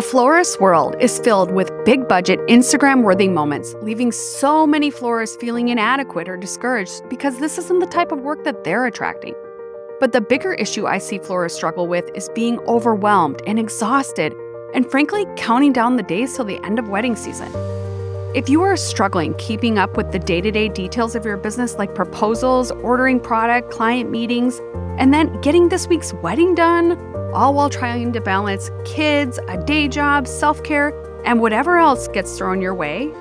A florist's world is filled with big budget, Instagram worthy moments, leaving so many florists feeling inadequate or discouraged because this isn't the type of work that they're attracting. But the bigger issue I see florists struggle with is being overwhelmed and exhausted, and frankly, counting down the days till the end of wedding season. If you are struggling keeping up with the day to day details of your business, like proposals, ordering product, client meetings, and then getting this week's wedding done, all while trying to balance kids, a day job, self care, and whatever else gets thrown your way.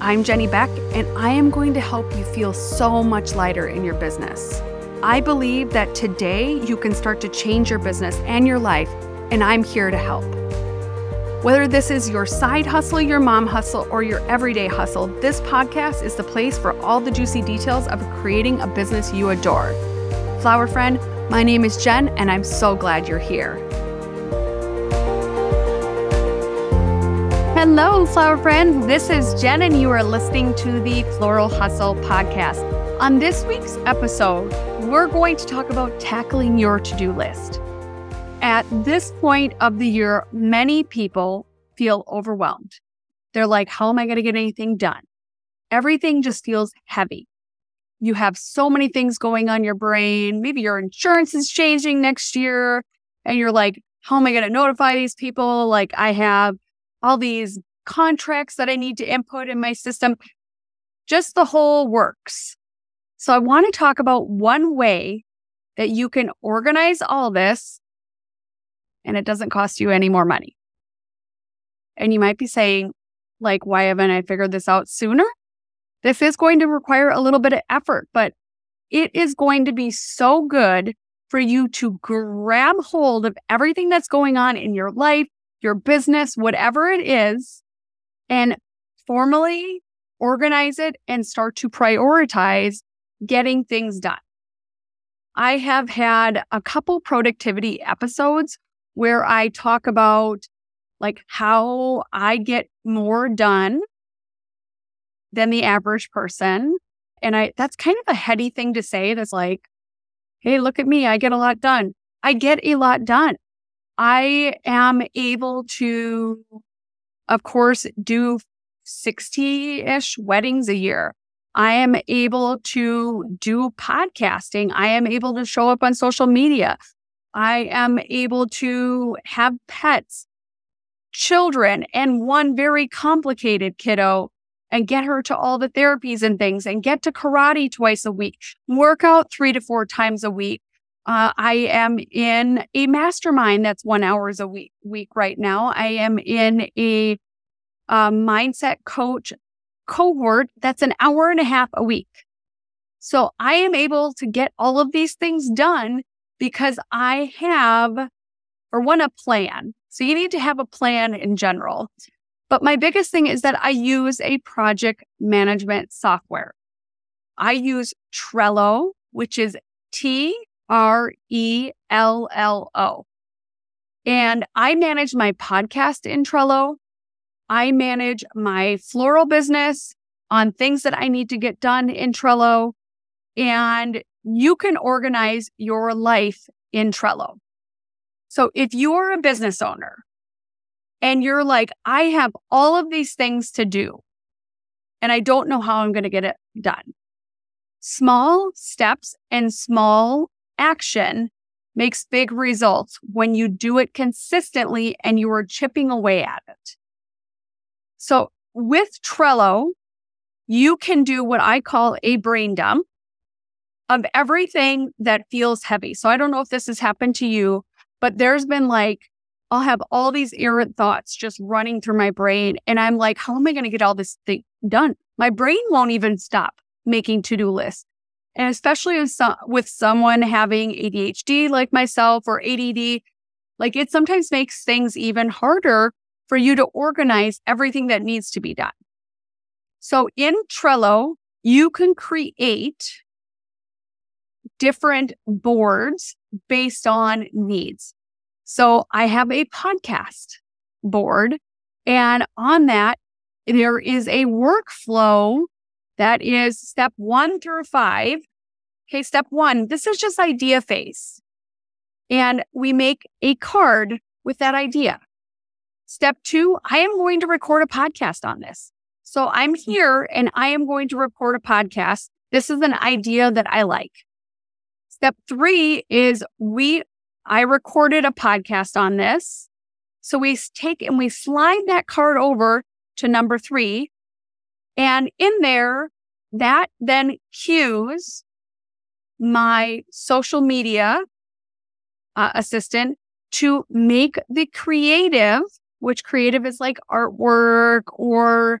I'm Jenny Beck, and I am going to help you feel so much lighter in your business. I believe that today you can start to change your business and your life, and I'm here to help. Whether this is your side hustle, your mom hustle, or your everyday hustle, this podcast is the place for all the juicy details of creating a business you adore. Flower friend, my name is Jen, and I'm so glad you're here. Hello, flower friends. This is Jen, and you are listening to the Floral Hustle podcast. On this week's episode, we're going to talk about tackling your to do list. At this point of the year, many people feel overwhelmed. They're like, How am I going to get anything done? Everything just feels heavy you have so many things going on your brain. Maybe your insurance is changing next year and you're like, how am I going to notify these people? Like I have all these contracts that I need to input in my system. Just the whole works. So I want to talk about one way that you can organize all this and it doesn't cost you any more money. And you might be saying, like, why haven't I figured this out sooner? This is going to require a little bit of effort, but it is going to be so good for you to grab hold of everything that's going on in your life, your business, whatever it is, and formally organize it and start to prioritize getting things done. I have had a couple productivity episodes where I talk about like how I get more done than the average person. And I, that's kind of a heady thing to say. That's like, Hey, look at me. I get a lot done. I get a lot done. I am able to, of course, do 60 ish weddings a year. I am able to do podcasting. I am able to show up on social media. I am able to have pets, children, and one very complicated kiddo and get her to all the therapies and things and get to karate twice a week, work out three to four times a week. Uh, I am in a mastermind that's one hours a week, week right now. I am in a, a mindset coach cohort that's an hour and a half a week. So I am able to get all of these things done because I have or want a plan. So you need to have a plan in general. But my biggest thing is that I use a project management software. I use Trello, which is T R E L L O. And I manage my podcast in Trello. I manage my floral business on things that I need to get done in Trello. And you can organize your life in Trello. So if you're a business owner and you're like, I have all of these things to do and I don't know how I'm going to get it done. Small steps and small action makes big results when you do it consistently and you are chipping away at it. So with Trello, you can do what I call a brain dump of everything that feels heavy. So I don't know if this has happened to you, but there's been like I'll have all these errant thoughts just running through my brain. And I'm like, how am I going to get all this thing done? My brain won't even stop making to do lists. And especially some, with someone having ADHD like myself or ADD, like it sometimes makes things even harder for you to organize everything that needs to be done. So in Trello, you can create different boards based on needs. So I have a podcast board and on that, there is a workflow that is step one through five. Okay. Step one, this is just idea phase and we make a card with that idea. Step two, I am going to record a podcast on this. So I'm hmm. here and I am going to record a podcast. This is an idea that I like. Step three is we, I recorded a podcast on this. So we take and we slide that card over to number three. And in there, that then cues my social media uh, assistant to make the creative, which creative is like artwork or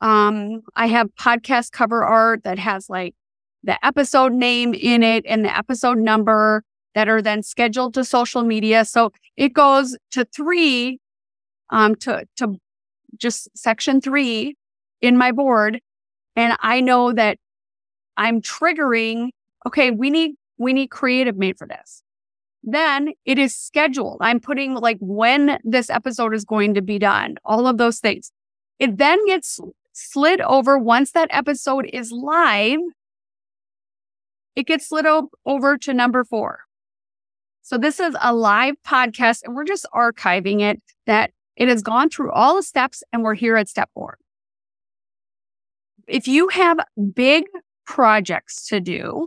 um, I have podcast cover art that has like the episode name in it and the episode number that are then scheduled to social media. So it goes to three, um, to, to just section three in my board. And I know that I'm triggering, okay, we need, we need creative made for this. Then it is scheduled. I'm putting like when this episode is going to be done, all of those things. It then gets slid over once that episode is live. It gets slid over to number four. So this is a live podcast and we're just archiving it that it has gone through all the steps and we're here at step four. If you have big projects to do,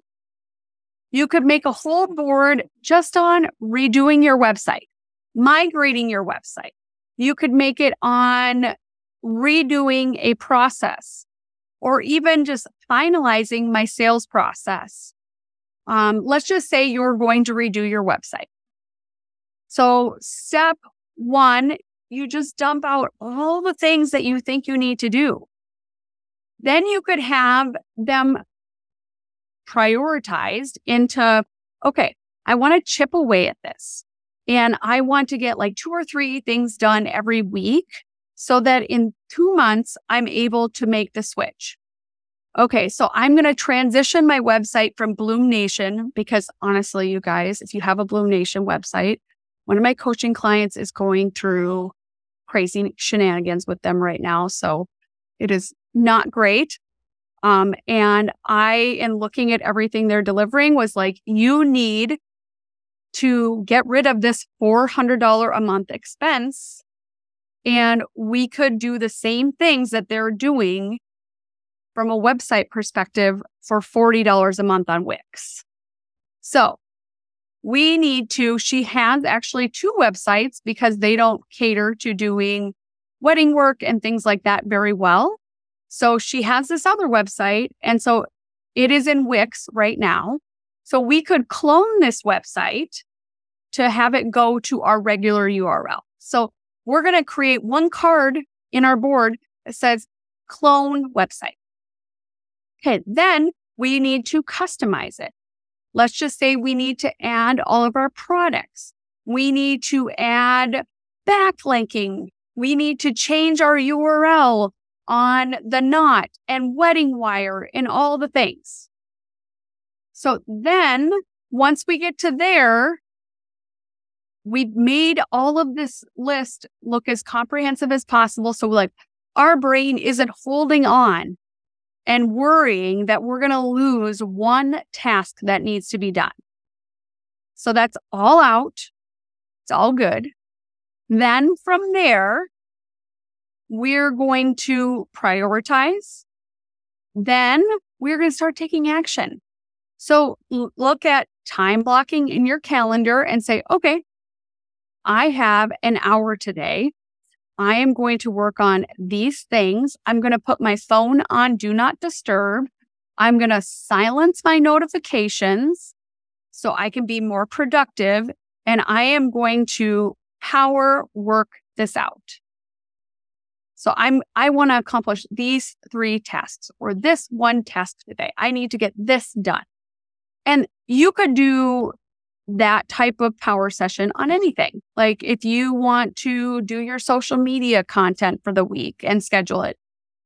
you could make a whole board just on redoing your website, migrating your website. You could make it on redoing a process or even just finalizing my sales process. Um, let's just say you're going to redo your website. So step one, you just dump out all the things that you think you need to do. Then you could have them prioritized into, okay, I want to chip away at this and I want to get like two or three things done every week so that in two months, I'm able to make the switch. Okay, so I'm going to transition my website from Bloom Nation because honestly, you guys, if you have a Bloom Nation website, one of my coaching clients is going through crazy shenanigans with them right now. So it is not great. Um, and I, in looking at everything they're delivering, was like, you need to get rid of this $400 a month expense. And we could do the same things that they're doing from a website perspective for $40 a month on Wix. So we need to, she has actually two websites because they don't cater to doing wedding work and things like that very well. So she has this other website. And so it is in Wix right now. So we could clone this website to have it go to our regular URL. So we're going to create one card in our board that says clone website. Okay. Then we need to customize it. Let's just say we need to add all of our products. We need to add backlinking. We need to change our URL on the knot and wedding wire and all the things. So then once we get to there, we've made all of this list look as comprehensive as possible. So like our brain isn't holding on and worrying that we're going to lose one task that needs to be done. So that's all out. It's all good. Then from there, we're going to prioritize. Then we're going to start taking action. So look at time blocking in your calendar and say, okay, I have an hour today. I am going to work on these things. I'm going to put my phone on do not disturb. I'm going to silence my notifications so I can be more productive. And I am going to power work this out. So I'm, I want to accomplish these three tasks or this one task today. I need to get this done. And you could do that type of power session on anything. Like if you want to do your social media content for the week and schedule it.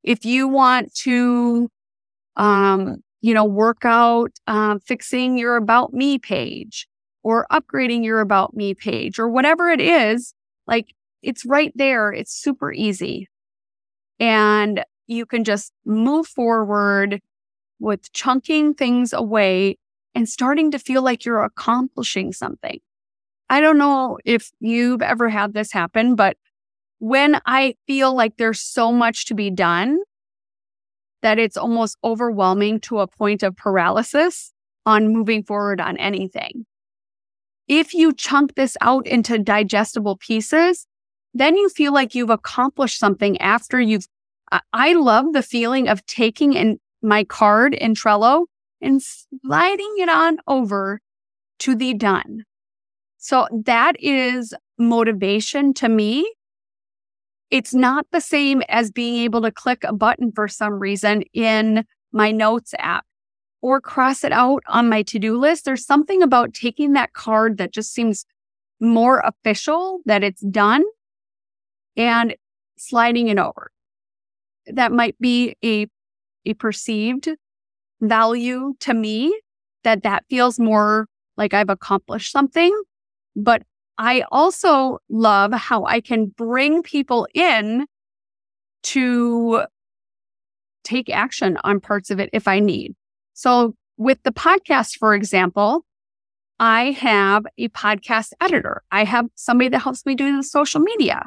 If you want to, um, you know, work out, um, fixing your about me page or upgrading your about me page or whatever it is, like it's right there. It's super easy and you can just move forward with chunking things away and starting to feel like you're accomplishing something. I don't know if you've ever had this happen, but when I feel like there's so much to be done that it's almost overwhelming to a point of paralysis on moving forward on anything. If you chunk this out into digestible pieces, then you feel like you've accomplished something after you've. I love the feeling of taking in my card in Trello and sliding it on over to the done. So that is motivation to me. It's not the same as being able to click a button for some reason in my notes app or cross it out on my to do list. There's something about taking that card that just seems more official that it's done and sliding it over. That might be a, a perceived value to me that that feels more like I've accomplished something. But I also love how I can bring people in to take action on parts of it if I need. So with the podcast, for example, I have a podcast editor. I have somebody that helps me do the social media.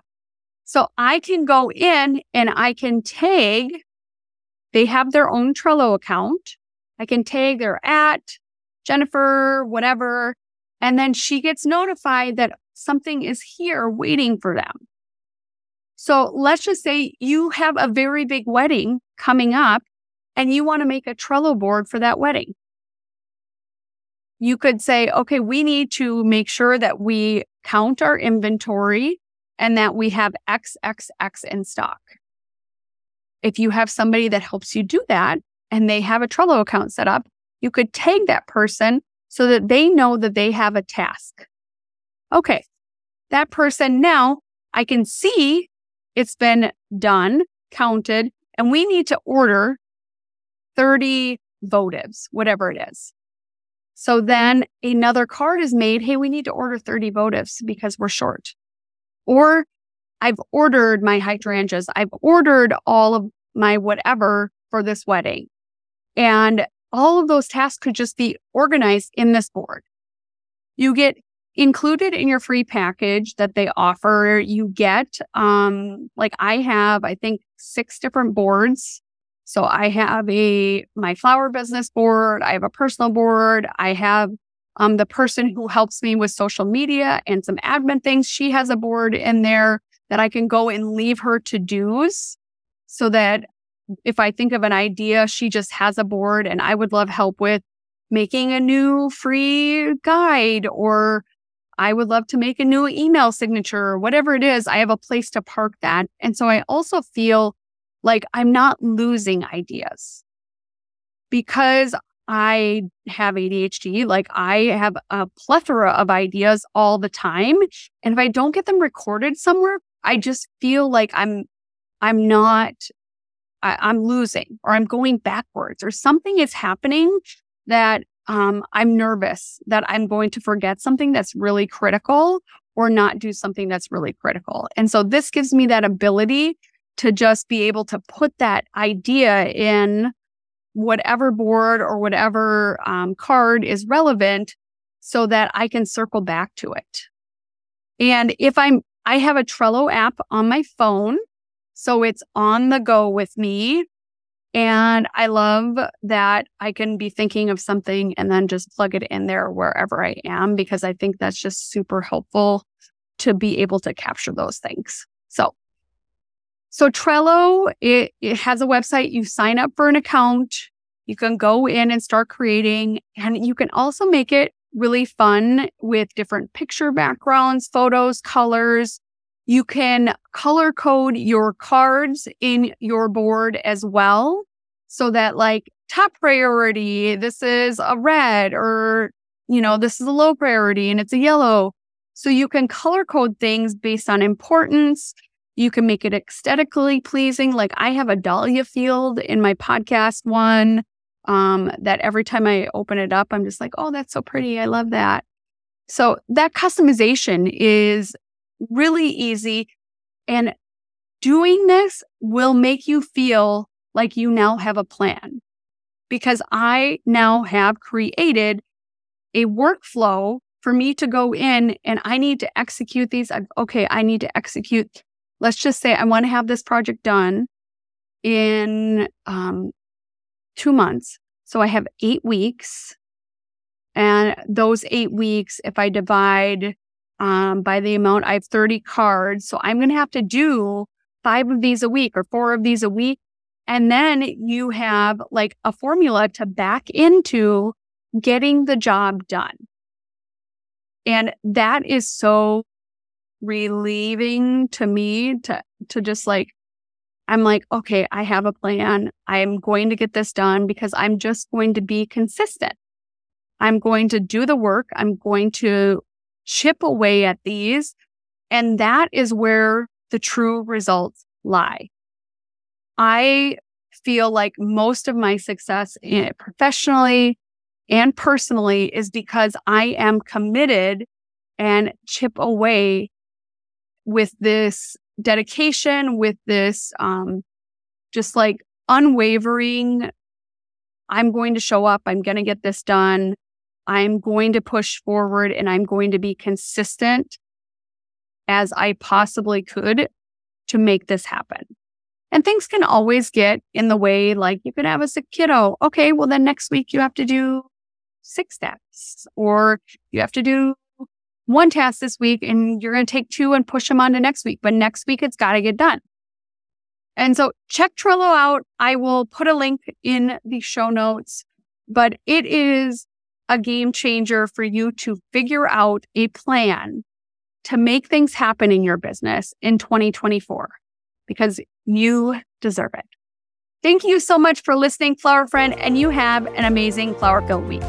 So I can go in and I can tag, they have their own Trello account. I can tag their at Jennifer, whatever. And then she gets notified that something is here waiting for them. So let's just say you have a very big wedding coming up and you want to make a Trello board for that wedding. You could say, okay, we need to make sure that we count our inventory and that we have XXX in stock. If you have somebody that helps you do that and they have a Trello account set up, you could tag that person so that they know that they have a task. Okay, that person now I can see it's been done, counted, and we need to order 30 votives, whatever it is. So then another card is made. Hey, we need to order 30 votives because we're short. Or I've ordered my hydrangeas. I've ordered all of my whatever for this wedding. And all of those tasks could just be organized in this board. You get included in your free package that they offer. You get, um, like I have, I think six different boards so I have a my flower business board, I have a personal board, I have um the person who helps me with social media and some admin things. She has a board in there that I can go and leave her to do's so that if I think of an idea, she just has a board and I would love help with making a new free guide or I would love to make a new email signature or whatever it is. I have a place to park that. And so I also feel like I'm not losing ideas because I have ADHD. Like I have a plethora of ideas all the time. And if I don't get them recorded somewhere, I just feel like I'm, I'm not, I, I'm losing or I'm going backwards or something is happening that um, I'm nervous that I'm going to forget something that's really critical or not do something that's really critical. And so this gives me that ability to just be able to put that idea in whatever board or whatever um, card is relevant so that I can circle back to it. And if I'm, I have a Trello app on my phone, so it's on the go with me. And I love that I can be thinking of something and then just plug it in there wherever I am, because I think that's just super helpful to be able to capture those things. So so Trello, it, it has a website. You sign up for an account. You can go in and start creating, and you can also make it really fun with different picture backgrounds, photos, colors. You can color code your cards in your board as well. So that like top priority, this is a red or, you know, this is a low priority and it's a yellow. So you can color code things based on importance you can make it aesthetically pleasing. Like I have a dahlia field in my podcast one um, that every time I open it up, I'm just like, oh, that's so pretty. I love that. So that customization is really easy. And doing this will make you feel like you now have a plan because I now have created a workflow for me to go in and I need to execute these. Okay, I need to execute let's just say I want to have this project done in um, two months. So I have eight weeks. And those eight weeks, if I divide um, by the amount, I have 30 cards. So I'm going to have to do five of these a week or four of these a week. And then you have like a formula to back into getting the job done. And that is so relieving to me to, to just like, I'm like, okay, I have a plan. I'm going to get this done because I'm just going to be consistent. I'm going to do the work. I'm going to chip away at these. And that is where the true results lie. I feel like most of my success in, professionally and personally is because I am committed and chip away with this dedication, with this um, just like unwavering, I'm going to show up, I'm going to get this done, I'm going to push forward, and I'm going to be consistent as I possibly could to make this happen. And things can always get in the way. Like you could have a sick kiddo. Okay, well, then next week you have to do six steps, or you have to do one task this week and you're going to take two and push them on to next week. But next week, it's got to get done. And so check Trello out. I will put a link in the show notes, but it is a game changer for you to figure out a plan to make things happen in your business in 2024 because you deserve it. Thank you so much for listening, Flower Friend, and you have an amazing flower filled week.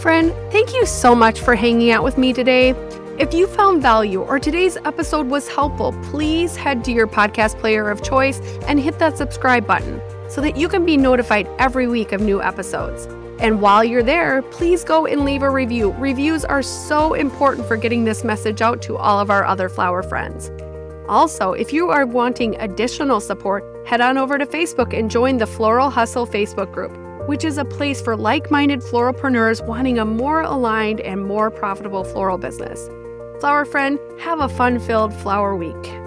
Friend, thank you so much for hanging out with me today. If you found value or today's episode was helpful, please head to your podcast player of choice and hit that subscribe button so that you can be notified every week of new episodes. And while you're there, please go and leave a review. Reviews are so important for getting this message out to all of our other flower friends. Also, if you are wanting additional support, head on over to Facebook and join the Floral Hustle Facebook group which is a place for like minded floralpreneurs wanting a more aligned and more profitable floral business. Flower friend, have a fun filled flower week.